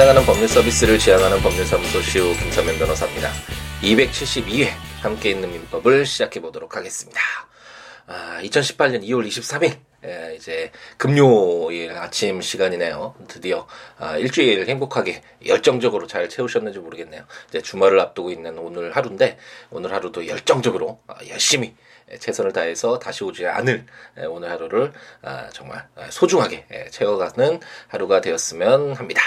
찾아가는 법률 서비스를 지향하는 법률사무소 시우 김사면 변호사입니다. 272회 함께 있는 민법을 시작해 보도록 하겠습니다. 아, 2018년 2월 23일 예, 이제 금요일 아침 시간이네요. 드디어 아, 일주일 행복하게 열정적으로 잘 채우셨는지 모르겠네요. 이제 주말을 앞두고 있는 오늘 하루인데 오늘 하루도 열정적으로 아, 열심히 최선을 다해서 다시 오지 않을 예, 오늘 하루를 아, 정말 소중하게 예, 채워가는 하루가 되었으면 합니다.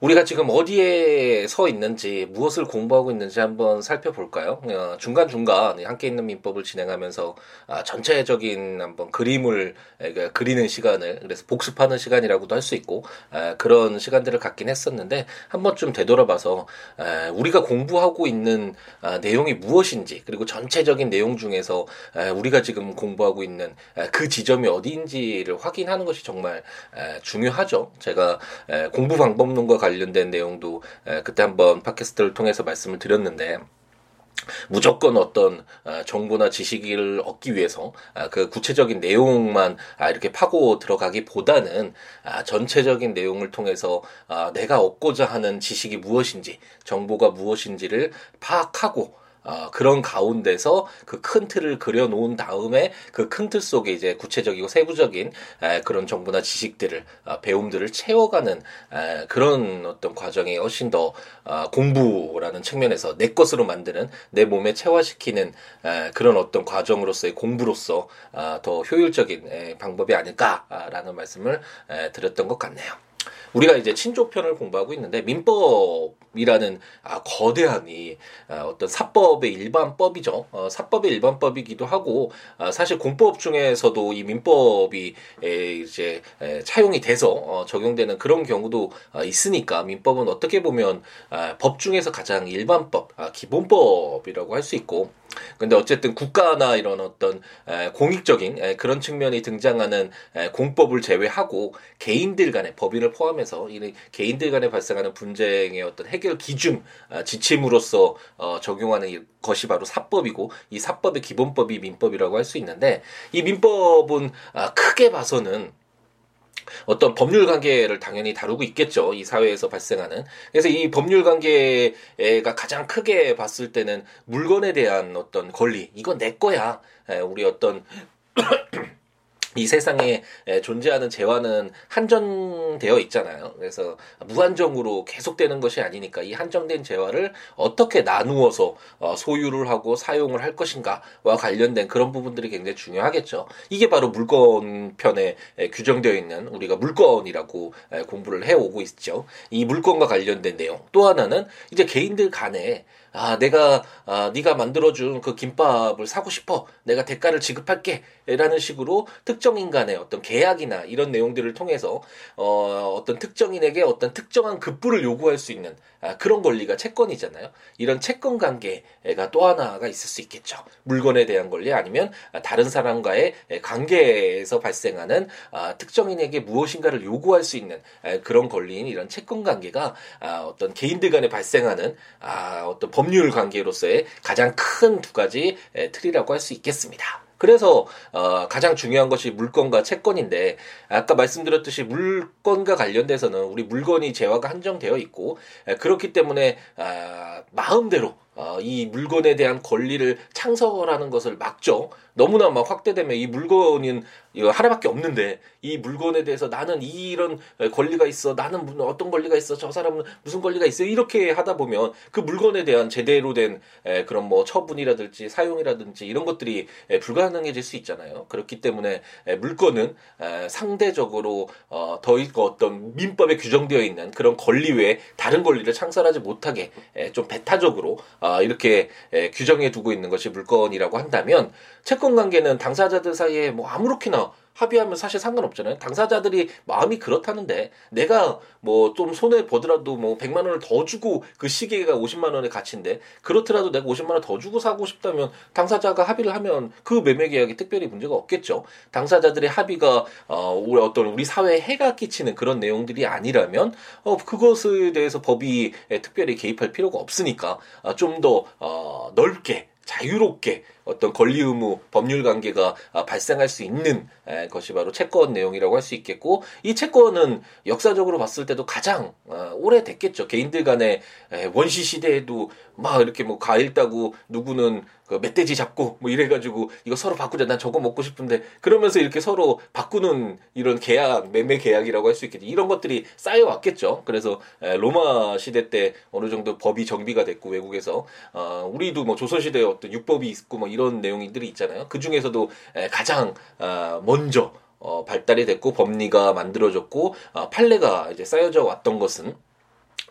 우리가 지금 어디에 서 있는지 무엇을 공부하고 있는지 한번 살펴볼까요? 어, 중간 중간 함께 있는 민법을 진행하면서 아, 전체적인 한번 그림을 그러니까 그리는 시간을 그래서 복습하는 시간이라고도 할 수 있고 아, 그런 시간들을 갖긴 했었는데 한번 좀 되돌아봐서 아, 우리가 공부하고 있는 내용이 무엇인지 그리고 전체적인 내용 중에서 우리가 지금 공부하고 있는 그 지점이 어디인지를 확인하는 것이 정말 중요하죠. 제가 공부 방법론과 관련된 내용도 그때 한번 팟캐스트를 통해서 말씀을 드렸는데 무조건 어떤 어, 정보나 지식을 얻기 위해서 아, 그 구체적인 내용만 아, 이렇게 파고 들어가기보다는 아, 전체적인 내용을 통해서 내가 얻고자 하는 지식이 무엇인지 정보가 무엇인지를 파악하고 어, 그런 가운데서 그 큰 틀을 그려놓은 다음에 그 큰 틀 속에 이제 구체적이고 세부적인 에, 그런 정보나 지식들을 어, 배움들을 채워가는 에, 그런 어떤 과정이 훨씬 더 어, 공부라는 측면에서 내 것으로 만드는 내 몸에 체화시키는 에, 그런 어떤 과정으로서의 공부로서 어, 더 효율적인 에, 방법이 아닐까라는 말씀을 에, 드렸던 것 같네요. 우리가 이제 친조편을 공부하고 있는데 민법 이라는 아, 거대한 이 아, 어떤 사법의 일반법이죠. 어, 사법의 일반법이기도 하고 아, 사실 공법 중에서도 이 민법이 에, 이제 에, 차용이 돼서 어, 적용되는 그런 경우도 아, 있으니까 민법은 어떻게 보면 아, 법 중에서 가장 일반법, 아, 기본법이라고 할 수 있고 근데 어쨌든 국가나 이런 어떤 공익적인 그런 측면이 등장하는 공법을 제외하고 개인들 간의 법인을 포함해서 이 개인들 간에 발생하는 분쟁의 어떤 해결 기준 아, 지침으로서 어, 적용하는 것이 바로 사법이고 이 사법의 기본법이 민법이라고 할 수 있는데 이 민법은 아, 크게 봐서는 어떤 법률 관계를 당연히 다루고 있겠죠. 이 사회에서 발생하는. 그래서 이 법률 관계가 가장 크게 봤을 때는 물건에 대한 어떤 권리. 이건 내 거야. 우리 어떤 이 세상에 존재하는 재화는 한정되어 있잖아요. 그래서 무한정으로 계속되는 것이 아니니까 이 한정된 재화를 어떻게 나누어서 어, 소유를 하고 사용을 할 것인가와 관련된 그런 부분들이 굉장히 중요하겠죠. 이게 바로 물건 편에 규정되어 있는 우리가 물건이라고 공부를 해오고 있죠. 이 물건과 관련된 내용. 또 하나는 이제 개인들 간에 아 내가 아 네가 만들어준 그 김밥을 사고 싶어 내가 대가를 지급할게 라는 식으로 특정 인 간의 어떤 계약이나 이런 내용들을 통해서 어 어떤 특정인에게 어떤 특정한 급부를 요구할 수 있는 아, 그런 권리가 채권이잖아요 이런 채권 관계가 또 하나가 있을 수 있겠죠 물건에 대한 권리 아니면 다른 사람과의 관계에서 발생하는 아, 특정인에게 무엇인가를 요구할 수 있는 그런 권리인 이런 채권 관계가 아, 어떤 개인들 간에 발생하는 어떤 법 법률 관계로서의 가장 큰 두 가지 틀이라고 할 수 있겠습니다. 그래서 어, 가장 중요한 것이 물건과 채권인데 아까 말씀드렸듯이 물건과 관련돼서는 우리 물건이 재화가 한정되어 있고 에, 그렇기 때문에 아, 마음대로 어, 이 물건에 대한 권리를 창설하는 것을 막죠. 너무나 막 확대되면 이 이거 하나밖에 없는데 이 물건에 대해서 나는 이런 권리가 있어 나는 어떤 권리가 있어 저 사람은 무슨 권리가 있어 이렇게 하다 보면 그 물건에 대한 제대로 된 에, 그런 뭐 처분이라든지 사용이라든지 이런 것들이 에, 불가능해질 수 있잖아요. 그렇기 때문에 에, 물건은 에, 상대적으로 어, 더 어떤 민법에 규정되어 있는 그런 권리 외에 다른 권리를 창설하지 못하게 에, 좀 배타적으로 아, 이렇게 규정해 두고 있는 것이 물건이라고 한다면 채권 관계는 당사자들 사이에 뭐 아무렇게나 합의하면 사실 상관없잖아요. 당사자들이 마음이 그렇다는데 내가 뭐 좀 손해 보더라도 뭐 100만 원을 더 주고 그 시계가 50만 원의 가치인데 그렇더라도 내가 50만 원 더 주고 사고 싶다면 당사자가 합의를 하면 그 매매 계약에 특별히 문제가 없겠죠. 당사자들의 합의가 어 우리 어떤 우리 사회에 해가 끼치는 그런 내용들이 아니라면 어 그것에 대해서 법이 특별히 개입할 필요가 없으니까 어, 좀더 어 넓게 자유롭게 어떤 권리 의무 법률 관계가 아, 발생할 수 있는 것이 바로 채권 내용이라고 할 수 있겠고 이 채권은 역사적으로 봤을 때도 가장 어, 오래됐겠죠. 개인들 간의 원시 시대에도 막 이렇게 뭐 과일 따고 누구는 그 멧돼지 잡고 뭐 이래가지고 이거 서로 바꾸자 난 저거 먹고 싶은데 그러면서 이렇게 서로 바꾸는 이런 계약 매매 계약이라고 할 수 있겠죠 이런 것들이 쌓여왔겠죠. 그래서 로마 시대 때 어느 정도 법이 정비가 됐고 외국에서 어 우리도 뭐 조선 시대에 어떤 육법이 있고 뭐 이런 내용들이 있잖아요. 그 중에서도 가장 아 먼저 어 발달이 됐고 법리가 만들어졌고 어 판례가 이제 쌓여져 왔던 것은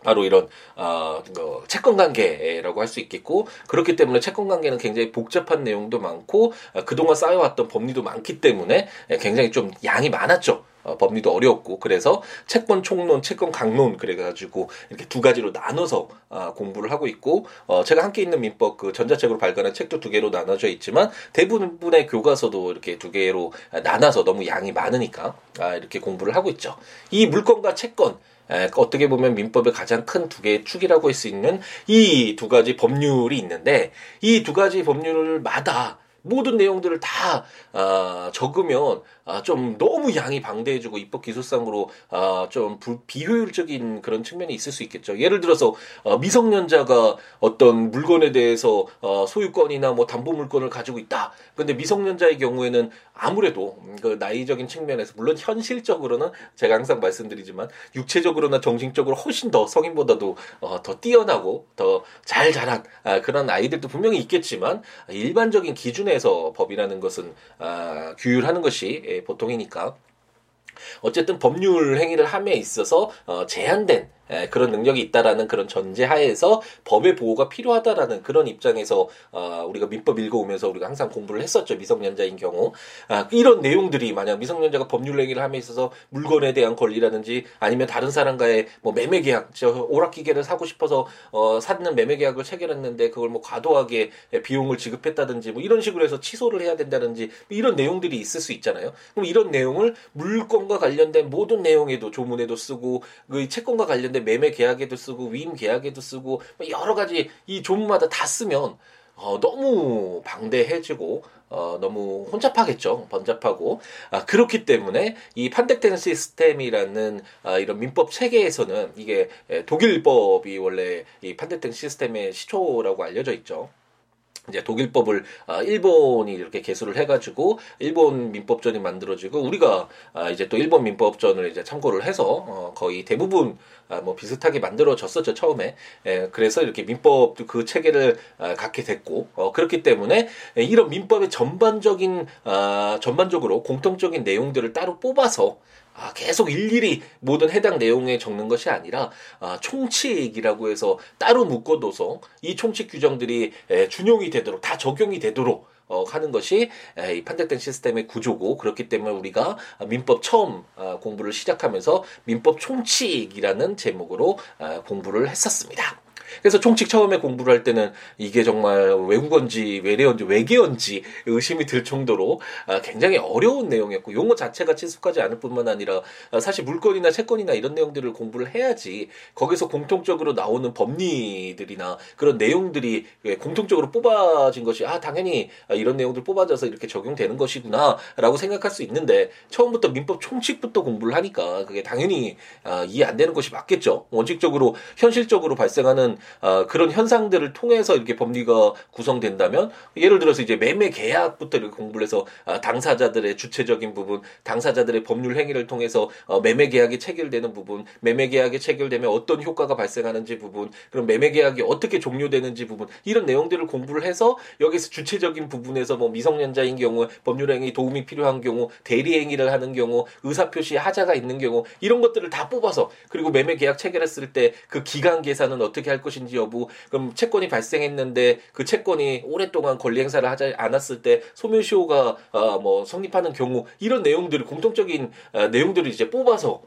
바로 이런 어, 뭐 채권 관계라고 할 수 있겠고 그렇기 때문에 채권 관계는 굉장히 복잡한 내용도 많고 어, 그동안 쌓여왔던 법리도 많기 때문에 굉장히 좀 양이 많았죠. 어, 법리도 어려웠고 그래서 채권 총론, 채권 강론 그래가지고 이렇게 두 가지로 나눠서 어, 공부를 하고 있고 어, 제가 함께 있는 민법 그 전자책으로 발간한 책도 두 개로 나눠져 있지만 대부분의 교과서도 이렇게 두 개로 나눠서 너무 양이 많으니까 아, 이렇게 공부를 하고 있죠. 이 물건과 채권 에, 어떻게 보면 민법의 가장 큰 두 개의 축이라고 할 수 있는 이 두 가지 법률이 있는데 이 두 가지 법률마다 모든 내용들을 다 어, 적으면 아, 좀 너무 양이 방대해지고 입법 기술상으로 아, 좀 불, 비효율적인 그런 측면이 있을 수 있겠죠. 예를 들어서 어, 미성년자가 어떤 물건에 대해서 어, 소유권이나 뭐 담보 물건을 가지고 있다. 근데 미성년자의 경우에는 아무래도 그 나이적인 측면에서 물론 현실적으로는 제가 항상 말씀드리지만 육체적으로나 정신적으로 훨씬 더 성인보다도 어, 더 뛰어나고 더 잘 자란 아, 그런 아이들도 분명히 있겠지만 일반적인 기준에서 법이라는 것은 아, 규율하는 것이 예, 보통이니까. 어쨌든 법률 행위를 함에 있어서 어, 제한된 예, 그런 능력이 있다라는 그런 전제하에서 법의 보호가 필요하다라는 그런 입장에서 어, 우리가 민법 읽어오면서 우리가 항상 공부를 했었죠 미성년자인 경우. 아, 이런 내용들이 만약 미성년자가 법률 행위를 함에 있어서 물건에 대한 권리라든지 아니면 다른 사람과의 뭐 매매 계약 저 오락기계를 사고 싶어서 어, 사는 매매 계약을 체결했는데 그걸 뭐 과도하게 비용을 지급했다든지 뭐 이런 식으로 해서 취소를 해야 된다든지 뭐 이런 내용들이 있을 수 있잖아요. 그럼 이런 내용을 물건과 관련된 모든 내용에도 조문에도 쓰고 그 채권과 관련된 있는데 매매 계약에도 쓰고 위임 계약에도 쓰고 뭐 여러 가지 이 조문마다 다 쓰면 어, 너무 방대해지고 어, 너무 혼잡하겠죠. 번잡하고. 아, 그렇기 때문에 이 판택된 시스템이라는 아, 이런 민법 체계에서는 이게 독일법이 원래 이 판택된 시스템의 시초라고 알려져 있죠. 이제 독일법을 아, 일본이 이렇게 개수를 해가지고 일본 민법전이 만들어지고 우리가 아, 이제 또 일본 민법전을 이제 참고를 해서 어, 거의 대부분 아, 뭐 비슷하게 만들어졌었죠 처음에. 예, 그래서 이렇게 민법 그 체계를 아, 갖게 됐고 어, 그렇기 때문에 이런 민법의 전반적인 아, 전반적으로 공통적인 내용들을 따로 뽑아서 아, 계속 일일이 모든 해당 내용에 적는 것이 아니라 아, 총칙이라고 해서 따로 묶어둬서 이 총칙 규정들이 에, 준용이 되도록 다 적용이 되도록 어, 하는 것이 에, 이 판택된 시스템의 구조고 그렇기 때문에 우리가 민법 처음 어, 공부를 시작하면서 민법 총칙이라는 제목으로 어, 공부를 했었습니다. 그래서 총칙 처음에 공부를 할 때는 이게 정말 외국어인지 외래어인지 외계어인지 의심이 들 정도로 아, 굉장히 어려운 내용이었고 용어 자체가 친숙하지 않을 뿐만 아니라 아, 사실 물건이나 채권이나 이런 내용들을 공부를 해야지 거기서 공통적으로 나오는 법리들이나 그런 내용들이 공통적으로 뽑아진 것이 아 당연히 이런 내용들 뽑아져서 이렇게 적용되는 것이구나라고 생각할 수 있는데 처음부터 민법 총칙부터 공부를 하니까 그게 당연히 아, 이해 안 되는 것이 맞겠죠? 원칙적으로 현실적으로 발생하는 어, 그런 현상들을 통해서 이렇게 법리가 구성된다면 예를 들어서 이제 매매 계약부터 이렇게 공부를 해서 어, 당사자들의 주체적인 부분, 당사자들의 법률 행위를 통해서 어, 매매 계약이 체결되는 부분, 매매 계약이 체결되면 어떤 효과가 발생하는지 부분, 그럼 매매 계약이 어떻게 종료되는지 부분 이런 내용들을 공부를 해서 여기서 주체적인 부분에서 뭐 미성년자인 경우 법률 행위 도움이 필요한 경우 대리 행위를 하는 경우 의사 표시 하자가 있는 경우 이런 것들을 다 뽑아서 그리고 매매 계약 체결했을 때 그 기간 계산은 어떻게 할 것 인지 여부. 그럼 채권이 발생했는데 그 채권이 오랫동안 권리 행사를 하지 않았을 때 소멸시효가 어, 뭐 성립하는 경우 이런 내용들을 공통적인 어, 내용들을 이제 뽑아서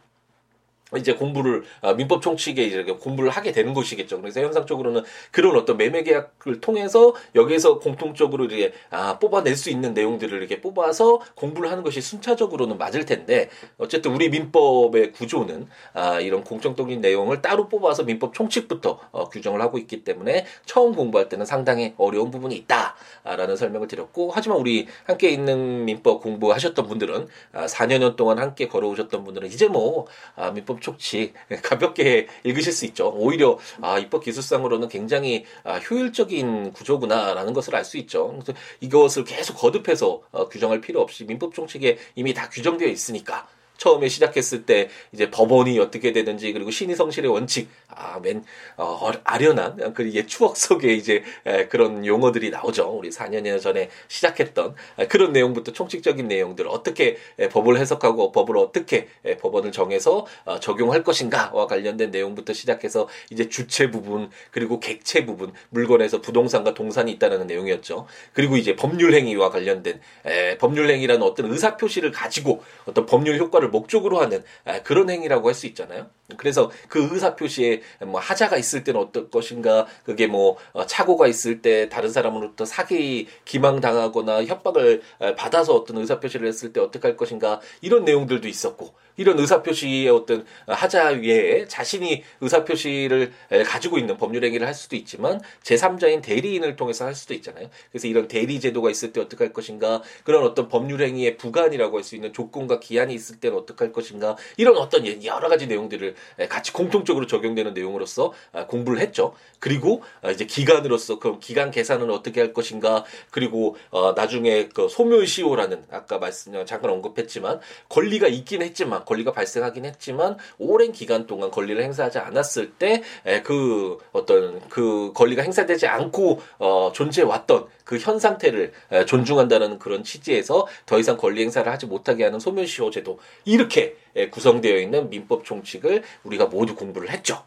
이제 공부를 아, 민법 총칙에 이제 공부를 하게 되는 것이겠죠. 그래서 현상적으로는 그런 어떤 매매 계약을 통해서 여기에서 공통적으로 이렇게 아 뽑아낼 수 있는 내용들을 이렇게 뽑아서 공부를 하는 것이 순차적으로는 맞을 텐데 어쨌든 우리 민법의 구조는 아 이런 공정적인 내용을 따로 뽑아서 민법 총칙부터 어, 규정을 하고 있기 때문에 처음 공부할 때는 상당히 어려운 부분이 있다라는 설명을 드렸고 하지만 우리 함께 있는 민법 공부하셨던 분들은 아 4년 년 동안 함께 걸어오셨던 분들은 이제 뭐 아, 민법 조금씩 가볍게 읽으실 수 있죠. 오히려 아 입법 기술상으로는 굉장히 아, 효율적인 구조구나라는 것을 알 수 있죠. 그래서 이것을 계속 거듭해서 어, 규정할 필요 없이 민법 총칙에 이미 다 규정되어 있으니까 처음에 시작했을 때 이제 법원이 어떻게 되는지 그리고 신의성실의 원칙 아 맨 어, 아련한 그리고 추억 속에 이제 에, 그런 용어들이 나오죠. 우리 4년여 전에 시작했던 에, 그런 내용부터 총칙적인 내용들 어떻게 에, 법을 해석하고 법을 어떻게 에, 법원을 정해서 어, 적용할 것인가와 관련된 내용부터 시작해서 이제 주체 부분 그리고 객체 부분 물건에서 부동산과 동산이 있다는 내용이었죠. 그리고 이제 법률 행위와 관련된 에, 법률 행위라는 어떤 의사 표시를 가지고 어떤 법률 효과를 목적으로 하는 그런 행위라고 할 수 있잖아요. 그래서 그 의사 표시에 뭐 하자가 있을 때는 어떨 것인가, 그게 뭐 어, 착오가 있을 때 다른 사람으로부터 사기 기망 당하거나 협박을 받아서 어떤 의사 표시를 했을 때 어떻게 할 것인가 이런 내용들도 있었고 이런 의사표시의 어떤 하자 위에 자신이 의사표시를 가지고 있는 법률 행위를 할 수도 있지만 제3자인 대리인을 통해서 할 수도 있잖아요. 그래서 이런 대리 제도가 있을 때 어떻게 할 것인가 그런 어떤 법률 행위의 부관이라고 할 수 있는 조건과 기한이 있을 때는 어떻게 할 것인가 이런 어떤 여러 가지 내용들을 같이 공통적으로 적용되는 내용으로서 아, 공부를 했죠. 그리고 아, 이제 기간으로서 그 기간 계산은 어떻게 할 것인가 그리고 어 나중에 그 소멸시효라는 아까 말씀 잠깐 언급했지만 권리가 있긴 했지만 권리가 발생하긴 했지만 오랜 기간 동안 권리를 행사하지 않았을 때 그 어떤 그 권리가 행사되지 않고 어 존재해 왔던 그 현 상태를 존중한다는 그런 취지에서 더 이상 권리 행사를 하지 못하게 하는 소멸시효 제도 이렇게 구성되어 있는 민법 총칙을 우리가 모두 공부를 했죠.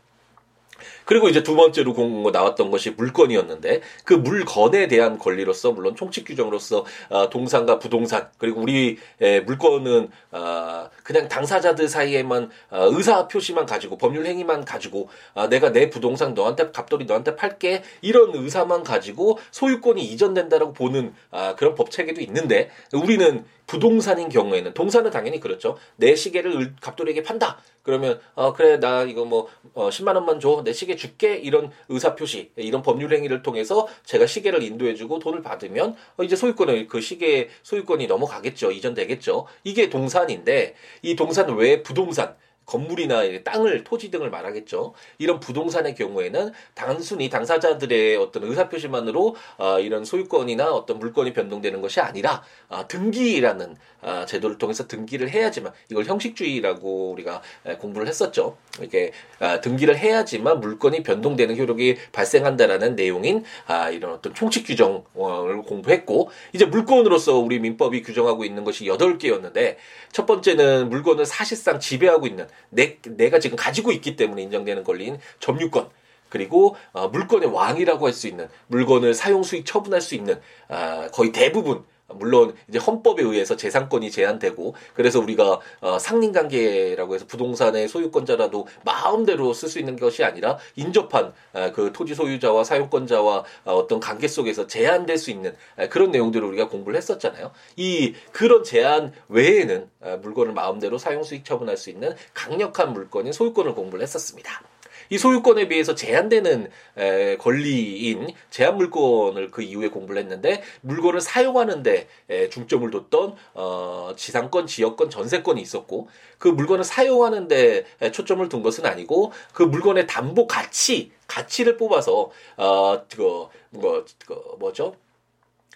그리고 이제 두 번째로 공 나왔던 것이 물건이었는데 그 물건에 대한 권리로서 물론 총칙 규정으로서 어, 동산과 부동산 그리고 우리 에, 물건은 어, 그냥 당사자들 사이에만 어, 의사 표시만 가지고 법률 행위만 가지고 어, 내가 내 부동산 너한테 갑돌이 너한테 팔게 이런 의사만 가지고 소유권이 이전된다라고 보는 아, 그런 법 체계도 있는데 우리는 부동산인 경우에는 동산은 당연히 그렇죠. 내 시계를 갑돌이에게 판다. 그러면 어 그래 나 이거 뭐 어, 10만 원만 줘. 내 시계 줄게. 이런 의사 표시, 이런 법률 행위를 통해서 제가 시계를 인도해 주고 돈을 받으면 어, 이제 소유권을 그 시계 소유권이 넘어가겠죠. 이전되겠죠. 이게 동산인데 이 동산 외에 부동산 건물이나 땅을 토지 등을 말하겠죠. 이런 부동산의 경우에는 단순히 당사자들의 어떤 의사 표시만으로 어, 이런 소유권이나 어떤 물건이 변동되는 것이 아니라 어, 등기라는 어, 제도를 통해서 등기를 해야지만 이걸 형식주의라고 우리가 공부를 했었죠. 이렇게 어, 등기를 해야지만 물건이 변동되는 효력이 발생한다라는 내용인 아, 이런 어떤 총칙 규정을 공부했고 이제 물건으로서 우리 민법이 규정하고 있는 것이 여덟 개였는데 첫 번째는 물건을 사실상 지배하고 있는 내, 내가 지금 가지고 있기 때문에 인정되는 권리인 점유권 그리고 어, 물건의 왕이라고 할 수 있는 물건을 사용 수익 처분할 수 있는 아, 거의 대부분 물론 이제 헌법에 의해서 재산권이 제한되고 그래서 우리가 어, 상린관계라고 해서 부동산의 소유권자라도 마음대로 쓸 수 있는 것이 아니라 인접한 어, 그 토지 소유자와 사용권자와 어, 어떤 관계 속에서 제한될 수 있는 어, 그런 내용들을 우리가 공부를 했었잖아요. 이 그런 제한 외에는 어, 물건을 마음대로 사용 수익 처분할 수 있는 강력한 물건인 소유권을 공부를 했었습니다. 이 소유권에 비해서 제한되는 에, 권리인 제한 물건을 그 이후에 공부를 했는데 물건을 사용하는데 에, 중점을 뒀던 어, 지상권, 지역권, 전세권이 있었고 그 물건을 사용하는데 에, 초점을 둔 것은 아니고 그 물건의 담보 가치 가치를 뽑아서 어, 그, 뭐, 그 뭐죠?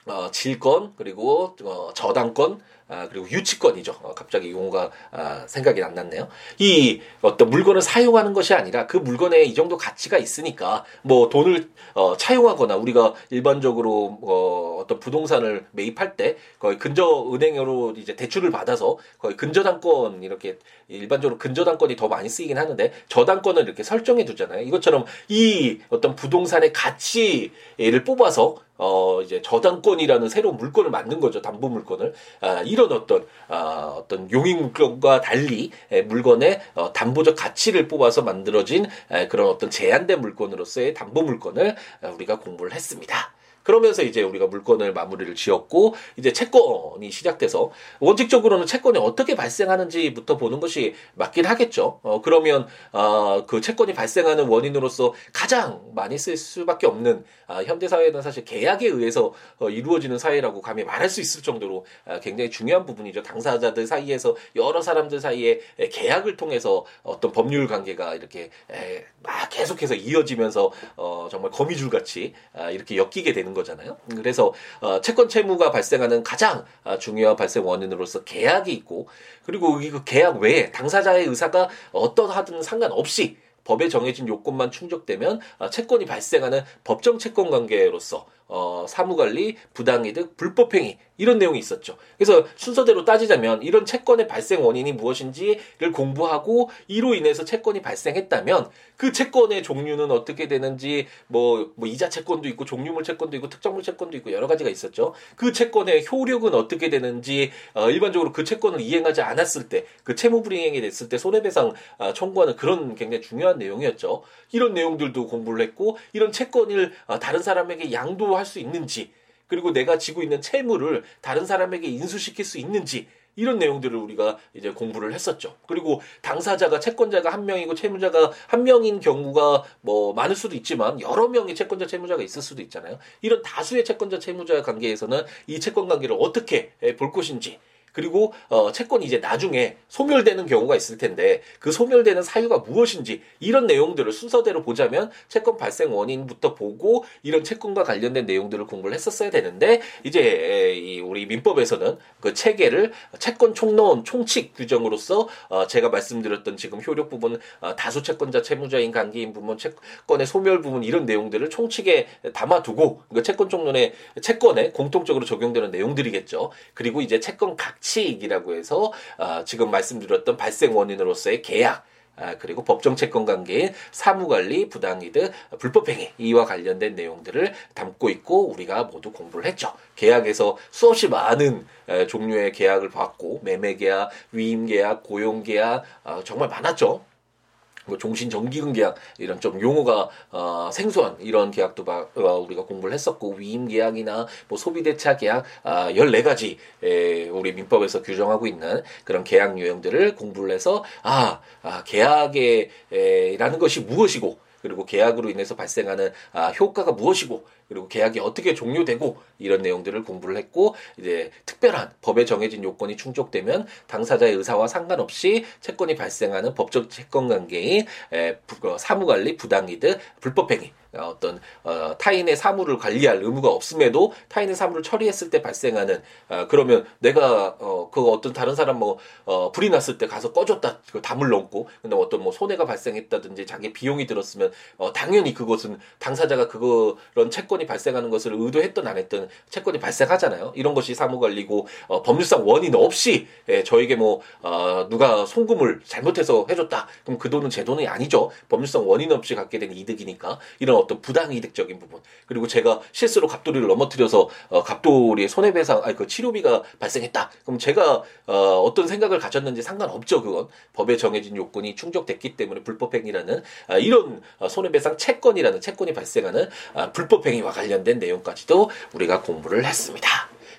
어, 질권 그리고 어, 저당권 아, 그리고 유치권이죠. 어, 갑자기 용어가 아, 생각이 안 났네요. 이 어떤 물건을 사용하는 것이 아니라 그 물건에 이 정도 가치가 있으니까 뭐 돈을 어, 차용하거나 우리가 일반적으로 어, 어떤 부동산을 매입할 때 거의 근저 은행으로 이제 대출을 받아서 거의 근저당권 이렇게 일반적으로 근저당권이 더 많이 쓰이긴 하는데 저당권을 이렇게 설정해 두잖아요. 이것처럼 이 어떤 부동산의 가치를 뽑아서 어, 이제 저당권이라는 새로운 물건을 만든 거죠. 담보 물건을. 아, 이런 어떤, 아, 어떤 용익 물건과 달리 에, 물건의 어, 담보적 가치를 뽑아서 만들어진 에, 그런 어떤 제한된 물건으로서의 담보 물건을 아, 우리가 공부를 했습니다. 그러면서 이제 우리가 물건을 마무리를 지었고 이제 채권이 시작돼서 원칙적으로는 채권이 어떻게 발생하는지부터 보는 것이 맞긴 하겠죠. 어 그러면 어 그 채권이 발생하는 원인으로서 가장 많이 쓸 수밖에 없는 아, 현대 사회는 사실 계약에 의해서 어, 이루어지는 사회라고 감히 말할 수 있을 정도로 아, 굉장히 중요한 부분이죠. 당사자들 사이에서 여러 사람들 사이에 계약을 통해서 어떤 법률 관계가 이렇게 에, 막 계속해서 이어지면서 어 정말 거미줄 같이 아, 이렇게 엮이게 되는 거잖아요. 그래서 어, 채권 채무가 발생하는 가장 아, 중요한 발생 원인으로서 계약이 있고 그리고 이그 계약 외에 당사자의 의사가 어떠하든 상관없이 법에 정해진 요건만 충족되면 아, 채권이 발생하는 법정 채권 관계로서 어, 사무관리, 부당이득, 불법행위 이런 내용이 있었죠. 그래서 순서대로 따지자면 이런 채권의 발생 원인이 무엇인지를 공부하고 이로 인해서 채권이 발생했다면 그 채권의 종류는 어떻게 되는지 뭐, 뭐 이자 채권도 있고 종류물 채권도 있고 특정물 채권도 있고 여러 가지가 있었죠. 그 채권의 효력은 어떻게 되는지 어, 일반적으로 그 채권을 이행하지 않았을 때 그 채무 불이행이 됐을 때 손해배상 어, 청구하는 그런 굉장히 중요한 내용이었죠. 이런 내용들도 공부를 했고 이런 채권을 어, 다른 사람에게 양도 할 수 있는지 그리고 내가 지고 있는 채무를 다른 사람에게 인수시킬 수 있는지 이런 내용들을 우리가 이제 공부를 했었죠. 그리고 당사자가 채권자가 한 명이고 채무자가 한 명인 경우가 뭐 많을 수도 있지만 여러 명의 채권자 채무자가 있을 수도 있잖아요. 이런 다수의 채권자 채무자 관계에서는 이 채권 관계를 어떻게 볼 것인지 그리고 어, 채권이 이제 나중에 소멸되는 경우가 있을 텐데 그 소멸되는 사유가 무엇인지 이런 내용들을 순서대로 보자면 채권 발생 원인부터 보고 이런 채권과 관련된 내용들을 공부를 했었어야 되는데 이제 이 우리 민법에서는 그 체계를 채권 총론 총칙 규정으로서 어, 제가 말씀드렸던 지금 효력 부분 어, 다수 채권자 채무자인 관계인 부분 채권의 소멸 부분 이런 내용들을 총칙에 담아두고 그 채권 총론의 채권에 공통적으로 적용되는 내용들이겠죠. 그리고 이제 채권 각 가치이익이라고 해서 어, 지금 말씀드렸던 발생 원인으로서의 계약 아, 그리고 법정 채권 관계인 사무관리, 부당이득, 불법행위 이와 관련된 내용들을 담고 있고 우리가 모두 공부를 했죠. 계약에서 수없이 많은 에, 종류의 계약을 봤고 매매 계약, 위임 계약, 고용 계약 어, 정말 많았죠. 뭐 종신 정기금 계약 이런 좀 용어가 어, 생소한 이런 계약도 바, 어, 우리가 공부를 했었고 위임 계약이나 뭐 소비 대차 계약 아, 14가지 에, 우리 민법에서 규정하고 있는 그런 계약 유형들을 공부를 해서 아, 아 계약에라는 것이 무엇이고 그리고 계약으로 인해서 발생하는 아, 효과가 무엇이고 그리고 계약이 어떻게 종료되고 이런 내용들을 공부를 했고 이제 특별한 법에 정해진 요건이 충족되면 당사자의 의사와 상관없이 채권이 발생하는 법적 채권 관계인 에, 부, 사무관리 부당이득 불법행위 어, 어떤 어, 타인의 사물을 관리할 의무가 없음에도 타인의 사물을 처리했을 때 발생하는 어, 그러면 내가 어, 그 어떤 다른 사람 뭐 어, 불이 났을 때 가서 꺼줬다 그 담을 넘고 근데 어떤 뭐 손해가 발생했다든지 자기 비용이 들었으면 어, 당연히 그것은 당사자가 그런 채권 채권이 발생하는 것을 의도했던 안 했던 채권이 발생하잖아요. 이런 것이 사무관리고 어, 법률상 원인 없이 예, 저에게 뭐 어, 누가 송금을 잘못해서 해줬다. 그럼 그 돈은 제 돈이 아니죠. 법률상 원인 없이 갖게 된 이득이니까 이런 어떤 부당이득적인 부분 그리고 제가 실수로 갑돌이를 넘어뜨려서 어, 갑돌이의 손해배상 아니 그 치료비가 발생했다. 그럼 제가 어, 어떤 생각을 가졌는지 상관없죠. 그건 법에 정해진 요건이 충족됐기 때문에 불법행위라는 아, 이런 어, 손해배상 채권이라는 채권이 발생하는 아, 불법행위 과 관련된 내용까지도 우리가 공부를 했습니다.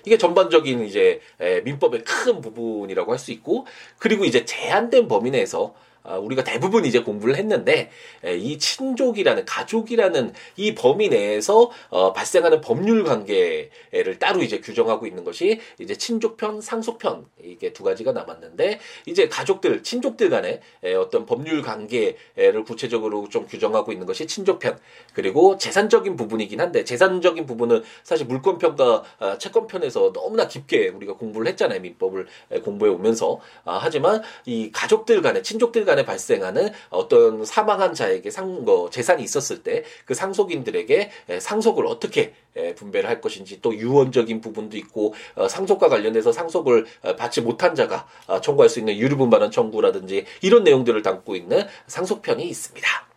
이게 전반적인 이제 민법의 큰 부분이라고 할 수 있고 그리고 이제 제한된 범위 내에서 아, 우리가 대부분 이제 공부를 했는데 이 친족이라는 가족이라는 이 범위 내에서 어, 발생하는 법률 관계를 따로 이제 규정하고 있는 것이 이제 친족편, 상속편 이게 두 가지가 남았는데 이제 가족들, 친족들 간의 어떤 법률 관계를 구체적으로 좀 규정하고 있는 것이 친족편 그리고 재산적인 부분이긴 한데 재산적인 부분은 사실 물권편과 아, 채권편에서 너무나 깊게 우리가 공부를 했잖아요 민법을 공부해 오면서. 아, 하지만 이 가족들 간의 친족들 간에 발생하는 어떤 사망한 자에게 상, 뭐, 재산이 있었을 때 그 상속인들에게 상속을 어떻게 분배를 할 것인지 또 유언적인 부분도 있고 어, 상속과 관련해서 상속을 어, 받지 못한 자가 어, 청구할 수 있는 유류분반원 청구라든지 이런 내용들을 담고 있는 상속편이 있습니다.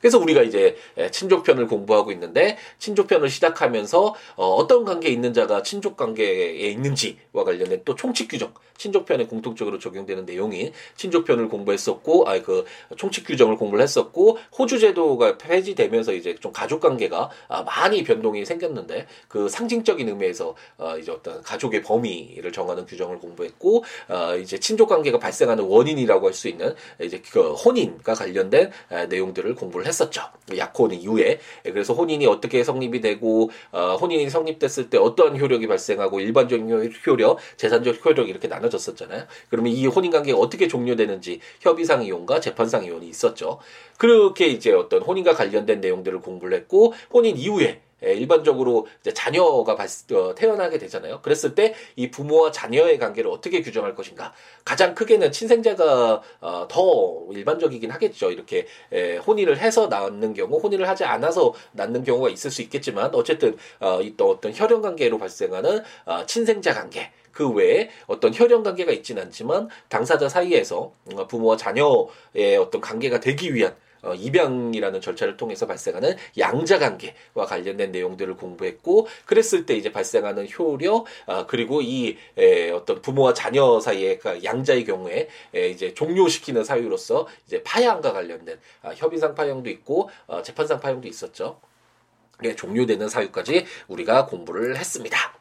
그래서 우리가 이제 친족편을 공부하고 있는데 친족편을 시작하면서 어, 떤 관계에 있는 자가 친족 관계에 있는지와 관련된 또 총칙 규정, 친족편에 공통적으로 적용되는 내용인 친족편을 공부했었고, 아 그 총칙 규정을 공부를 했었고 호주 제도가 폐지되면서 이제 좀 가족 관계가 아, 많이 변동이 생겼는데 그 상징적인 의미에서 어, 이제 어떤 가족의 범위를 정하는 규정을 공부했고 어, 이제 친족 관계가 발생하는 원인이라고 할 수 있는 이제 그 혼인과 관련된 내용들을 공부를 했었죠. 약혼 이후에 그래서 혼인이 어떻게 성립이 되고 어, 혼인이 성립됐을 때 어떠한 효력이 발생하고 일반적인 효력, 재산적 효력 이렇게 나눠졌었잖아요. 그러면 이 혼인 관계가 어떻게 종료되는지 협의상 이혼과 재판상 이혼이 있었죠. 그렇게 이제 어떤 혼인과 관련된 내용들을 공부를 했고 혼인 이후에 예, 일반적으로 이제 자녀가 어, 태어나게 되잖아요. 그랬을 때 이 부모와 자녀의 관계를 어떻게 규정할 것인가? 가장 크게는 친생자가 어, 더 일반적이긴 하겠죠. 이렇게 예, 혼인을 해서 낳는 경우, 혼인을 하지 않아서 낳는 경우가 있을 수 있겠지만 어쨌든 어, 또 어떤 혈연 관계로 발생하는 친생자 관계. 그 외에 어떤 혈연 관계가 있지는 않지만 당사자 사이에서 부모와 자녀의 어떤 관계가 되기 위한 어, 입양이라는 절차를 통해서 발생하는 양자 관계와 관련된 내용들을 공부했고 그랬을 때 이제 발생하는 효력 아, 그리고 이 에, 어떤 부모와 자녀 사이의 그 양자의 경우에 에, 이제 종료시키는 사유로서 이제 파양과 관련된 아, 협의상 파양도 있고 어, 재판상 파양도 있었죠. 예, 종료되는 사유까지 우리가 공부를 했습니다.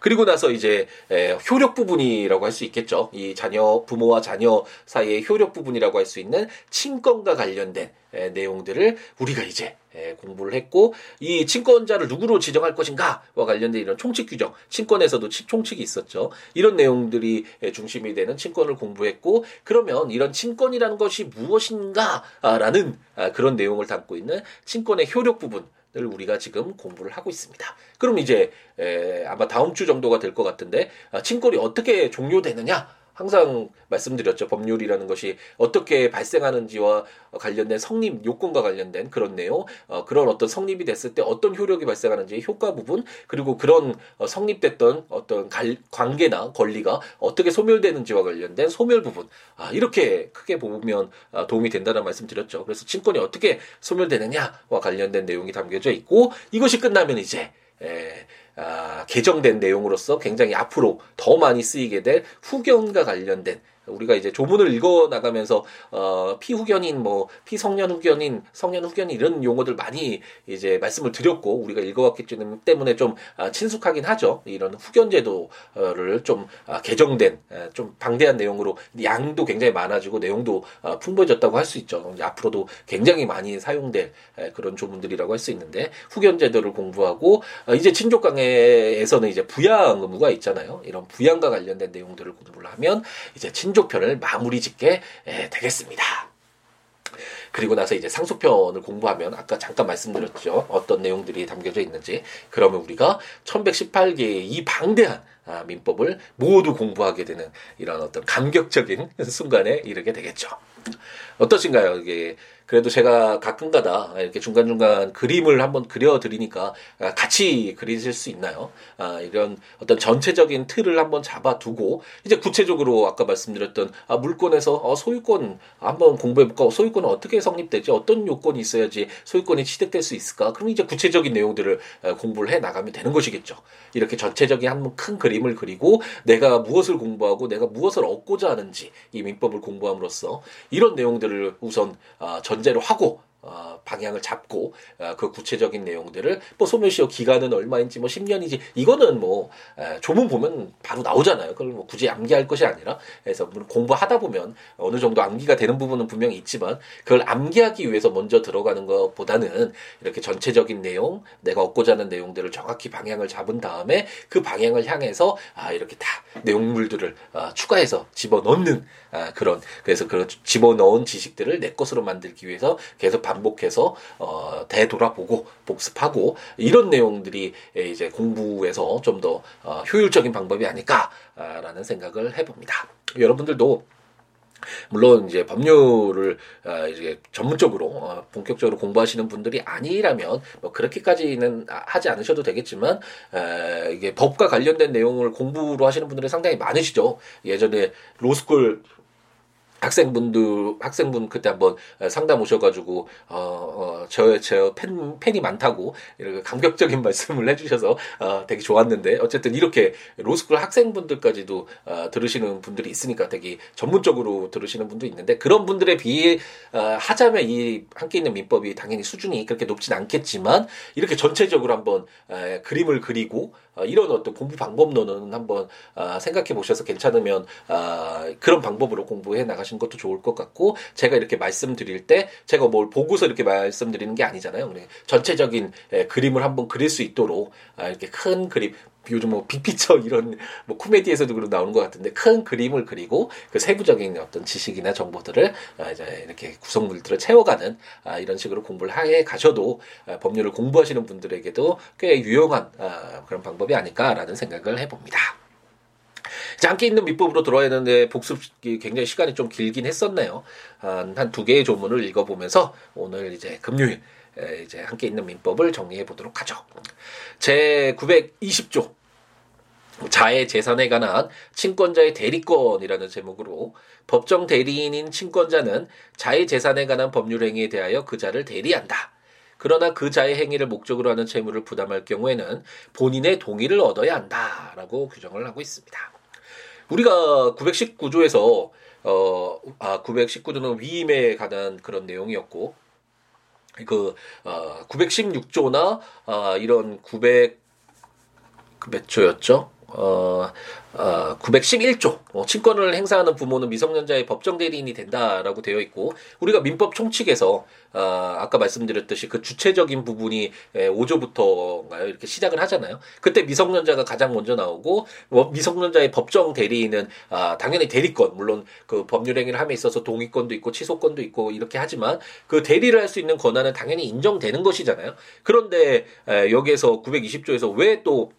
그리고 나서 이제 에, 효력 부분이라고 할 수 있겠죠. 이 자녀 부모와 자녀 사이의 효력 부분이라고 할 수 있는 친권과 관련된 에, 내용들을 우리가 이제 에, 공부를 했고 이 친권자를 누구로 지정할 것인가와 관련된 이런 총칙 규정, 친권에서도 총칙이 있었죠. 이런 내용들이 중심이 되는 친권을 공부했고 그러면 이런 친권이라는 것이 무엇인가라는 아, 그런 내용을 담고 있는 친권의 효력 부분 을 우리가 지금 공부를 하고 있습니다. 그럼 이제 에, 아마 다음 주 정도가 될 것 같은데 아, 친권이 어떻게 종료되느냐 항상 말씀드렸죠. 법률이라는 것이 어떻게 발생하는지와 관련된 성립 요건과 관련된 그런 내용, 어, 그런 어떤 성립이 됐을 때 어떤 효력이 발생하는지 효과 부분, 그리고 그런 어, 성립됐던 어떤 갈, 관계나 권리가 어떻게 소멸되는지와 관련된 소멸 부분, 아, 이렇게 크게 보면 아, 도움이 된다는 말씀 드렸죠. 그래서 친권이 어떻게 소멸되느냐와 관련된 내용이 담겨져 있고 이것이 끝나면 이제 에, 아, 개정된 내용으로서 굉장히 앞으로 더 많이 쓰이게 될 후견과 관련된 우리가 이제 조문을 읽어 나가면서 어 피후견인 뭐 피성년 후견인 성년 후견인 이런 용어들 많이 이제 말씀을 드렸고 우리가 읽어왔기 때문에 좀 아, 친숙하긴 하죠. 이런 후견 제도를 좀 아, 개정된 좀 방대한 내용으로 양도 굉장히 많아지고 내용도 아, 풍부해졌다고 할 수 있죠. 앞으로도 굉장히 많이 사용될 그런 조문들이라고 할 수 있는데 후견 제도를 공부하고 이제 친족 강해에서는 이제 부양 의무가 있잖아요. 이런 부양과 관련된 내용들을 공부를 하면 이제 친족 신족편을 마무리 짓게 되겠습니다. 그리고 나서 이제 상속편을 공부하면 아까 잠깐 말씀드렸죠. 어떤 내용들이 담겨져 있는지. 그러면 우리가 1118개의 이 방대한 아, 민법을 모두 공부하게 되는 이런 어떤 감격적인 순간에 이르게 되겠죠. 어떠신가요? 이게 그래도 제가 가끔가다 이렇게 중간중간 그림을 한번 그려드리니까 같이 그리실 수 있나요? 아, 이런 어떤 전체적인 틀을 한번 잡아두고 이제 구체적으로 아까 말씀드렸던 아, 물권에서 어, 소유권 한번 공부해볼까? 소유권은 어떻게 성립되지? 어떤 요건이 있어야지 소유권이 취득될 수 있을까? 그럼 이제 구체적인 내용들을 공부를 해 나가면 되는 것이겠죠. 이렇게 전체적인 한 큰 그림을 그리고 내가 무엇을 공부하고 내가 무엇을 얻고자 하는지 이 민법을 공부함으로써 이런 내용들을 우선 아, 전 전제로 하고 어, 방향을 잡고 어, 그 구체적인 내용들을 뭐 소멸시효 기간은 얼마인지 뭐 10년이지 이거는 뭐 에, 조문 보면 바로 나오잖아요. 그걸 뭐 굳이 암기할 것이 아니라 그래서 공부하다 보면 어느 정도 암기가 되는 부분은 분명히 있지만 그걸 암기하기 위해서 먼저 들어가는 것보다는 이렇게 전체적인 내용 내가 얻고자 하는 내용들을 정확히 방향을 잡은 다음에 그 방향을 향해서 아 이렇게 다 내용물들을 아, 추가해서 집어넣는 아, 그런 그래서 그 집어넣은 지식들을 내 것으로 만들기 위해서 계속 반복해서 어, 되돌아보고 복습하고 이런 내용들이 이제 공부에서 좀 더 어, 효율적인 방법이 아닐까라는 생각을 해봅니다. 여러분들도 물론 이제 법률을 어, 이제 전문적으로 어, 본격적으로 공부하시는 분들이 아니라면 뭐 그렇게까지는 하지 않으셔도 되겠지만 에, 이게 법과 관련된 내용을 공부로 하시는 분들이 상당히 많으시죠. 예전에 로스쿨 학생분들 학생분 그때 한번 상담 오셔가지고 어, 어저저 팬이 많다고 이렇게 감격적인 말씀을 해주셔서 어, 되게 좋았는데 어쨌든 이렇게 로스쿨 학생분들까지도 어, 들으시는 분들이 있으니까 되게 전문적으로 들으시는 분도 있는데 그런 분들에 비해 어, 하자면 이 함께 있는 민법이 당연히 수준이 그렇게 높진 않겠지만 이렇게 전체적으로 한번 에, 그림을 그리고 어, 이런 어떤 공부 방법론은 한번 어, 생각해 보셔서 괜찮으면 어, 그런 방법으로 공부해 나가시는 것도 좋을 것 같고 제가 이렇게 말씀드릴 때 제가 뭘 보고서 이렇게 말씀드리는 게 아니잖아요. 전체적인 그림을 한번 그릴 수 있도록 이렇게 큰 그림 요즘 뭐 빅피처 이런 뭐 코미디에서도 그런 나오는 것 같은데 큰 그림을 그리고 그 세부적인 어떤 지식이나 정보들을 이제 이렇게 구성물들을 채워가는 이런 식으로 공부를 해 가셔도 법률을 공부하시는 분들에게도 꽤 유용한 그런 방법이 아닐까라는 생각을 해봅니다. 자, 함께 있는 밑법으로 들어야 되는데 복습이 굉장히 시간이 좀 길긴 했었네요. 한 두 개의 조문을 읽어보면서 오늘 이제 금요일 이제 함께 있는 민법을 정리해 보도록 하죠. 제 920조 자의 재산에 관한 친권자의 대리권이라는 제목으로 법정 대리인인 친권자는 자의 재산에 관한 법률 행위에 대하여 그 자를 대리한다. 그러나 그 자의 행위를 목적으로 하는 채무를 부담할 경우에는 본인의 동의를 얻어야 한다라고 규정을 하고 있습니다. 우리가 919조에서 어, 아, 919조는 위임에 관한 그런 내용이었고, 그, 어, 916조나, 아, 이런 900, 몇 조였죠? 어, 어, 911조 어, 친권을 행사하는 부모는 미성년자의 법정 대리인이 된다라고 되어 있고 우리가 민법 총칙에서 어, 아까 말씀드렸듯이 그 주체적인 부분이 에, 5조부터인가요 이렇게 시작을 하잖아요. 그때 미성년자가 가장 먼저 나오고 뭐 미성년자의 법정 대리인은 아, 당연히 대리권 물론 그 법률 행위를 함에 있어서 동의권도 있고 취소권도 있고 이렇게 하지만 그 대리를 할 수 있는 권한은 당연히 인정되는 것이잖아요. 그런데 에, 여기에서 920조에서 왜또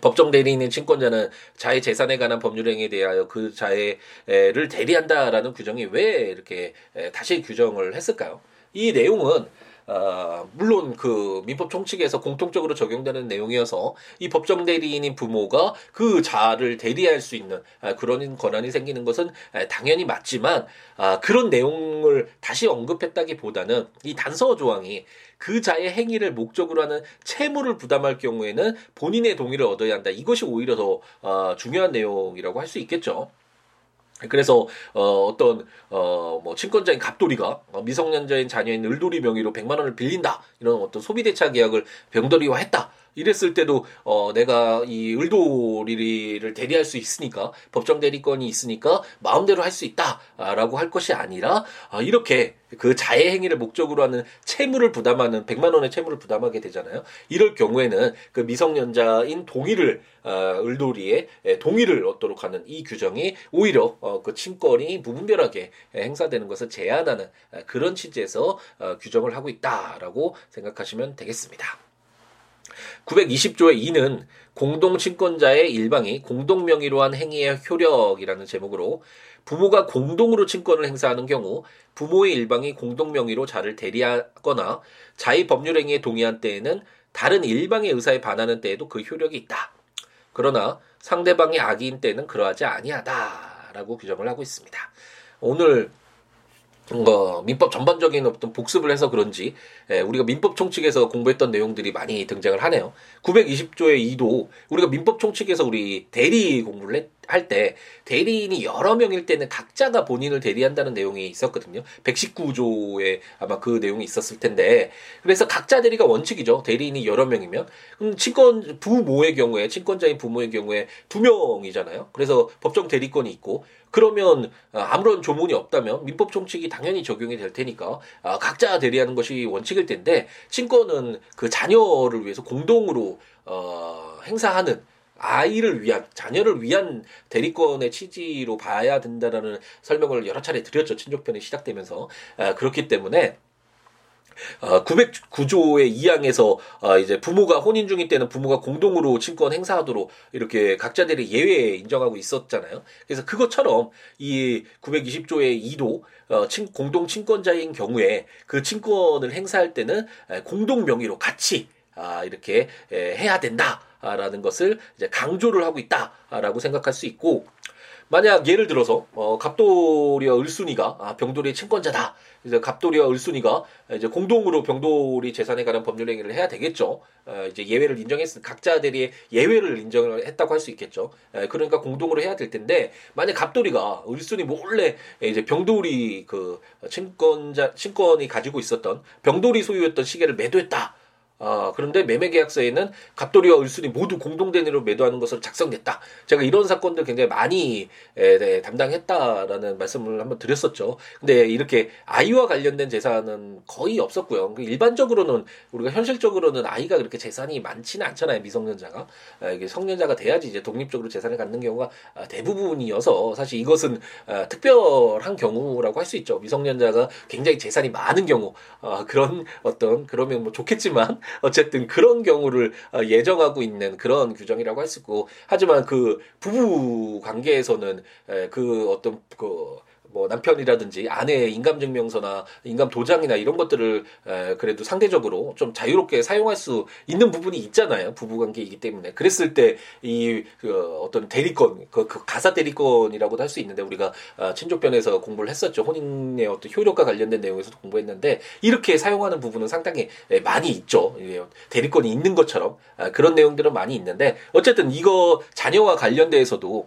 법정 대리인인 친권자는 자의 재산에 관한 법률행위에 대하여 그 자의를 대리한다라는 규정이 왜 이렇게 다시 규정을 했을까요? 이 내용은 어, 물론 그 민법 총칙에서 공통적으로 적용되는 내용이어서 이 법정 대리인인 부모가 그 자를 대리할 수 있는 아, 그런 권한이 생기는 것은 당연히 맞지만 아, 그런 내용을 다시 언급했다기보다는 이 단서 조항이 그 자의 행위를 목적으로 하는 채무를 부담할 경우에는 본인의 동의를 얻어야 한다. 이것이 오히려 더 어, 중요한 내용이라고 할 수 있겠죠. 그래서 어 어떤 어뭐 친권자인 갑돌이가 어, 미성년자인 자녀인 을돌이 명의로 100만 원을 빌린다. 이런 어떤 소비 대차 계약을 병돌이와 했다 이랬을 때도 어 내가 이 을돌이를 대리할 수 있으니까 법정 대리권이 있으니까 마음대로 할 수 있다라고 할 것이 아니라 아 이렇게 그 자해 행위를 목적으로 하는 채무를 부담하는 100만 원의 채무를 부담하게 되잖아요. 이럴 경우에는 그 미성년자인 동의를 어, 을돌이의 동의를 얻도록 하는 이 규정이 오히려 어, 그 친권이 무분별하게 행사되는 것을 제한하는 그런 취지에서 어, 규정을 하고 있다라고 생각하시면 되겠습니다. 920조의 2는 공동친권자의 일방이 공동 명의로 한 행위의 효력이라는 제목으로 부모가 공동으로 친권을 행사하는 경우 부모의 일방이 공동 명의로 자를 대리하거나 자의 법률 행위에 동의한 때에는 다른 일방의 의사에 반하는 때에도 그 효력이 있다. 그러나 상대방이 악의인 때는 그러하지 아니하다라고 규정을 하고 있습니다. 오늘 어, 민법 전반적인 어떤 복습을 해서 그런지 예, 우리가 민법 총칙에서 공부했던 내용들이 많이 등장을 하네요. 920조의 2도 우리가 민법 총칙에서 우리 대리 공부를 할 때 대리인이 여러 명일 때는 각자가 본인을 대리한다는 내용이 있었거든요. 119조에 아마 그 내용이 있었을 텐데 그래서 각자 대리가 원칙이죠. 대리인이 여러 명이면 그럼 친권 부모의 경우에 친권자인 부모의 경우에 두 명이잖아요. 그래서 법정 대리권이 있고 그러면 아무런 조문이 없다면 민법 총칙이 당연히 적용이 될 테니까 아, 각자 대리하는 것이 원칙일 텐데 친권은 그 자녀를 위해서 공동으로 어, 행사하는 아이를 위한 자녀를 위한 대리권의 취지로 봐야 된다라는 설명을 여러 차례 드렸죠. 친족편이 시작되면서. 아, 그렇기 때문에 어, 909조의 2항에서 어, 이제 부모가 혼인 중일 때는 부모가 공동으로 친권 행사하도록 이렇게 각자들이 예외 인정하고 있었잖아요. 그래서 그것처럼 이 920조의 2도 어, 친, 공동 친권자인 경우에 그 친권을 행사할 때는 공동 명의로 같이 아, 이렇게 에, 해야 된다 라는 것을 이제 강조를 하고 있다라고 생각할 수 있고 만약 예를 들어서 어, 갑돌이와 을순이가 아, 병돌이의 친권자다. 이제 갑돌이와 을순이가 이제 공동으로 병돌이 재산에 관한 법률 행위를 해야 되겠죠. 어, 이제 예외를 인정했 각자들이 예외를 인정을 했다고 할 수 있겠죠. 에, 그러니까 공동으로 해야 될 텐데 만약 갑돌이가 을순이 몰래 이제 병돌이 그 친권자 친권이 가지고 있었던 병돌이 소유했던 시계를 매도했다. 어, 그런데 매매 계약서에는 갑돌이와 을순이 모두 공동 대리로 매도하는 것으로 작성됐다. 제가 이런 사건들 굉장히 많이 에, 네, 담당했다라는 말씀을 한번 드렸었죠. 근데 이렇게 아이와 관련된 재산은 거의 없었고요. 그 일반적으로는 우리가 현실적으로는 아이가 그렇게 재산이 많지는 않잖아요. 미성년자가 아, 이게 성년자가 돼야지 이제 독립적으로 재산을 갖는 경우가 아, 대부분이어서 사실 이것은 아, 특별한 경우라고 할 수 있죠. 미성년자가 굉장히 재산이 많은 경우 아, 그런 어떤 그러면 뭐 좋겠지만 어쨌든 그런 경우를 어, 예정하고 있는 그런 규정이라고 할 수 있고 하지만 그 부부 관계에서는 그 어떤 그 뭐 남편이라든지 아내의 인감증명서나 인감도장이나 이런 것들을 에, 그래도 상대적으로 좀 자유롭게 사용할 수 있는 부분이 있잖아요. 부부관계이기 때문에. 그랬을 때이 그 어떤 대리권, 그, 그 가사 대리권이라고도 할 수 있는데 우리가 아, 친족편에서 공부를 했었죠. 혼인의 어떤 효력과 관련된 내용에서도 공부했는데 이렇게 사용하는 부분은 상당히 많이 있죠. 대리권이 있는 것처럼 아, 그런 내용들은 많이 있는데 어쨌든 이거 자녀와 관련돼서도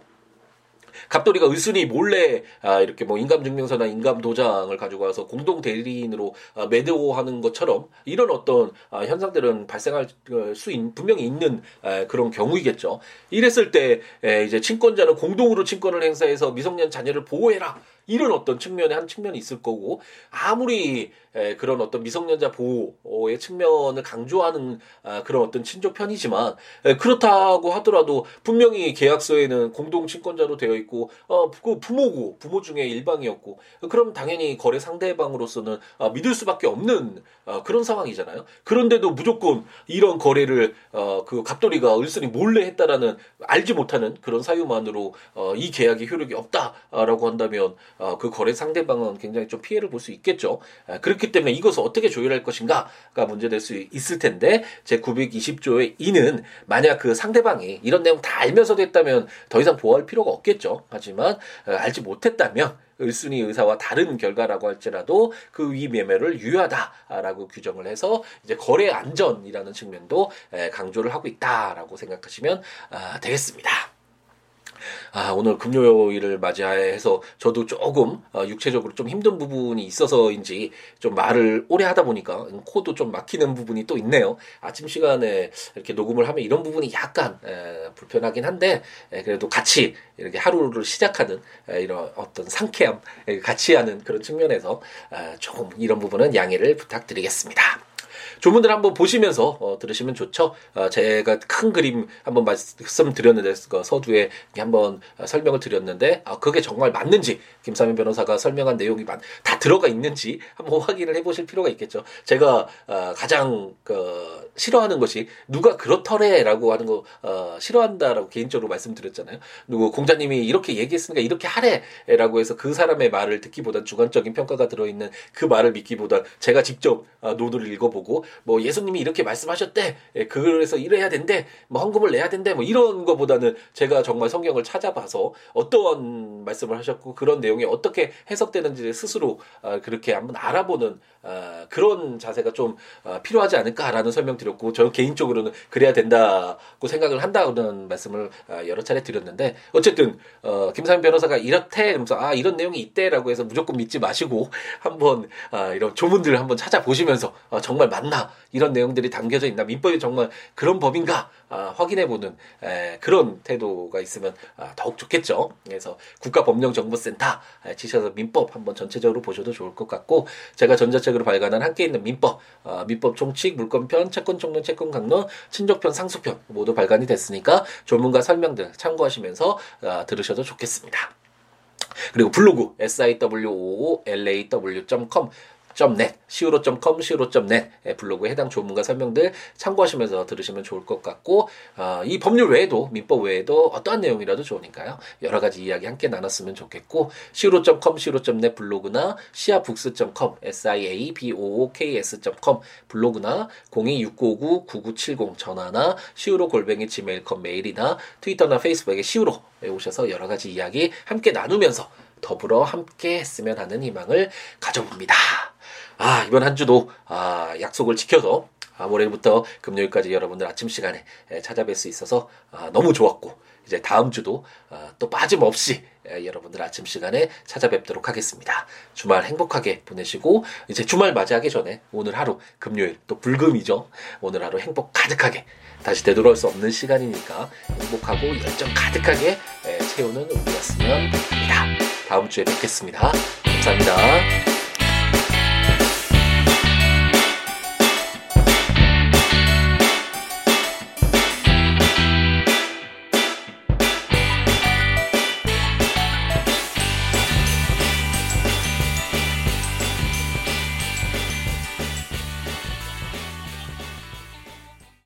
갑돌이가 을순이 몰래 아, 이렇게 뭐 인감증명서나 인감도장을 가지고 와서 공동 대리인으로 아, 매도하는 것처럼 이런 어떤 아, 현상들은 발생할 어, 수 있, 분명히 있는 아, 그런 경우이겠죠. 이랬을 때 에, 이제 친권자는 공동으로 친권을 행사해서 미성년 자녀를 보호해라. 이런 어떤 측면의 한 측면이 있을 거고 아무리 에, 그런 어떤 미성년자 보호의 측면을 강조하는 아, 그런 어떤 친족 편이지만 에, 그렇다고 하더라도 분명히 계약서에는 공동 친권자로 되어 있고 어, 그 부모고 부모 중에 일방이었고 그럼 당연히 거래 상대방으로서는 아, 믿을 수밖에 없는 아, 그런 상황이잖아요. 그런데도 무조건 이런 거래를 어, 그 갑돌이가 을순이 몰래 했다라는 알지 못하는 그런 사유만으로 어, 이 계약이 효력이 없다라고 한다면 어, 그 거래 상대방은 굉장히 좀 피해를 볼 수 있겠죠. 아, 그렇기 때문에 이것을 어떻게 조율할 것인가가 문제될 수 있을 텐데 제 920조의 2는 만약 그 상대방이 이런 내용 다 알면서도 했다면 더 이상 보호할 필요가 없겠죠. 하지만 어, 알지 못했다면 을순이 의사와 다른 결과라고 할지라도 그 위 매매를 유효하다라고 규정을 해서 이제 거래 안전이라는 측면도 강조를 하고 있다라고 생각하시면 아, 되겠습니다. 아, 오늘 금요일을 맞이해서 저도 조금 어, 육체적으로 좀 힘든 부분이 있어서인지 좀 말을 오래 하다 보니까 코도 좀 막히는 부분이 또 있네요. 아침 시간에 이렇게 녹음을 하면 이런 부분이 약간 에, 불편하긴 한데 에, 그래도 같이 이렇게 하루를 시작하는 에, 이런 어떤 상쾌함 같이 하는 그런 측면에서 에, 조금 이런 부분은 양해를 부탁드리겠습니다. 조문들 한번 보시면서 어, 들으시면 좋죠. 어, 제가 큰 그림 한번 말씀드렸는데 그 서두에 한번 설명을 드렸는데 아, 그게 정말 맞는지 김사민 변호사가 설명한 내용이 다 들어가 있는지 한번 확인을 해보실 필요가 있겠죠. 제가 어, 가장 그 싫어하는 것이 누가 그렇더래라고 하는 거 어, 싫어한다라고 개인적으로 말씀드렸잖아요. 누구 공자님이 이렇게 얘기했으니까 이렇게 하래라고 해서 그 사람의 말을 듣기보다 주관적인 평가가 들어있는 그 말을 믿기보다 제가 직접 어, 노드를 읽어보고 뭐 예수님이 이렇게 말씀하셨대. 예, 그래서 이래야 된대. 뭐 헌금을 내야 된대. 뭐 이런 거보다는 제가 정말 성경을 찾아봐서 어떠한 말씀을 하셨고 그런 내용이 어떻게 해석되는지를 스스로 아, 그렇게 한번 알아보는 아, 그런 자세가 좀 아, 필요하지 않을까라는 설명 드렸고 저 개인적으로는 그래야 된다고 생각을 한다는 말씀을 여러 차례 드렸는데 어쨌든 어, 김삼 변호사가 이렇대 그러면서 아 이런 내용이 있대라고 해서 무조건 믿지 마시고 한번 이런 조문들을 한번 찾아보시면서 정말 맞나 이런 내용들이 담겨져 있나 민법이 정말 그런 법인가 아, 확인해보는 에, 그런 태도가 있으면 아, 더욱 좋겠죠. 그래서 국가법령정보센터 에, 치셔서 민법 한번 전체적으로 보셔도 좋을 것 같고 제가 전자책으로 발간한 함께 있는 민법, 아, 민법 총칙, 물권편, 채권 총론, 채권 강론, 친족편, 상수편 모두 발간이 됐으니까 조문과 설명들 참고하시면서 아, 들으셔도 좋겠습니다. 그리고 블로그 siwoolaw.com .net, siwo.com, siwo.net 블로그에 해당 조문과 설명들 참고하시면서 들으시면 좋을 것 같고 어, 이 법률 외에도 민법 외에도 어떠한 내용이라도 좋으니까요. 여러 가지 이야기 함께 나눴으면 좋겠고 siwo.com, siwo.net 블로그나 siabooks.com, siabooks.com 블로그나 026959-9970 전화나 siwo 골뱅이 gmail.com 메일이나 트위터나 페이스북에 siwo에 오셔서 여러 가지 이야기 함께 나누면서 더불어 함께 했으면 하는 희망을 가져봅니다. 아, 이번 한 주도 아, 약속을 지켜서 아, 월요일부터 금요일까지 여러분들 아침 시간에 찾아뵐 수 있어서 아, 너무 좋았고 이제 다음 주도 아, 또 빠짐없이 여러분들 아침 시간에 찾아뵙도록 하겠습니다. 주말 행복하게 보내시고 이제 주말 맞이하기 전에 오늘 하루 금요일 또 불금이죠. 오늘 하루 행복 가득하게 다시 되돌아올 수 없는 시간이니까 행복하고 열정 가득하게 채우는 우리였으면 합니다. 다음 주에 뵙겠습니다. 감사합니다.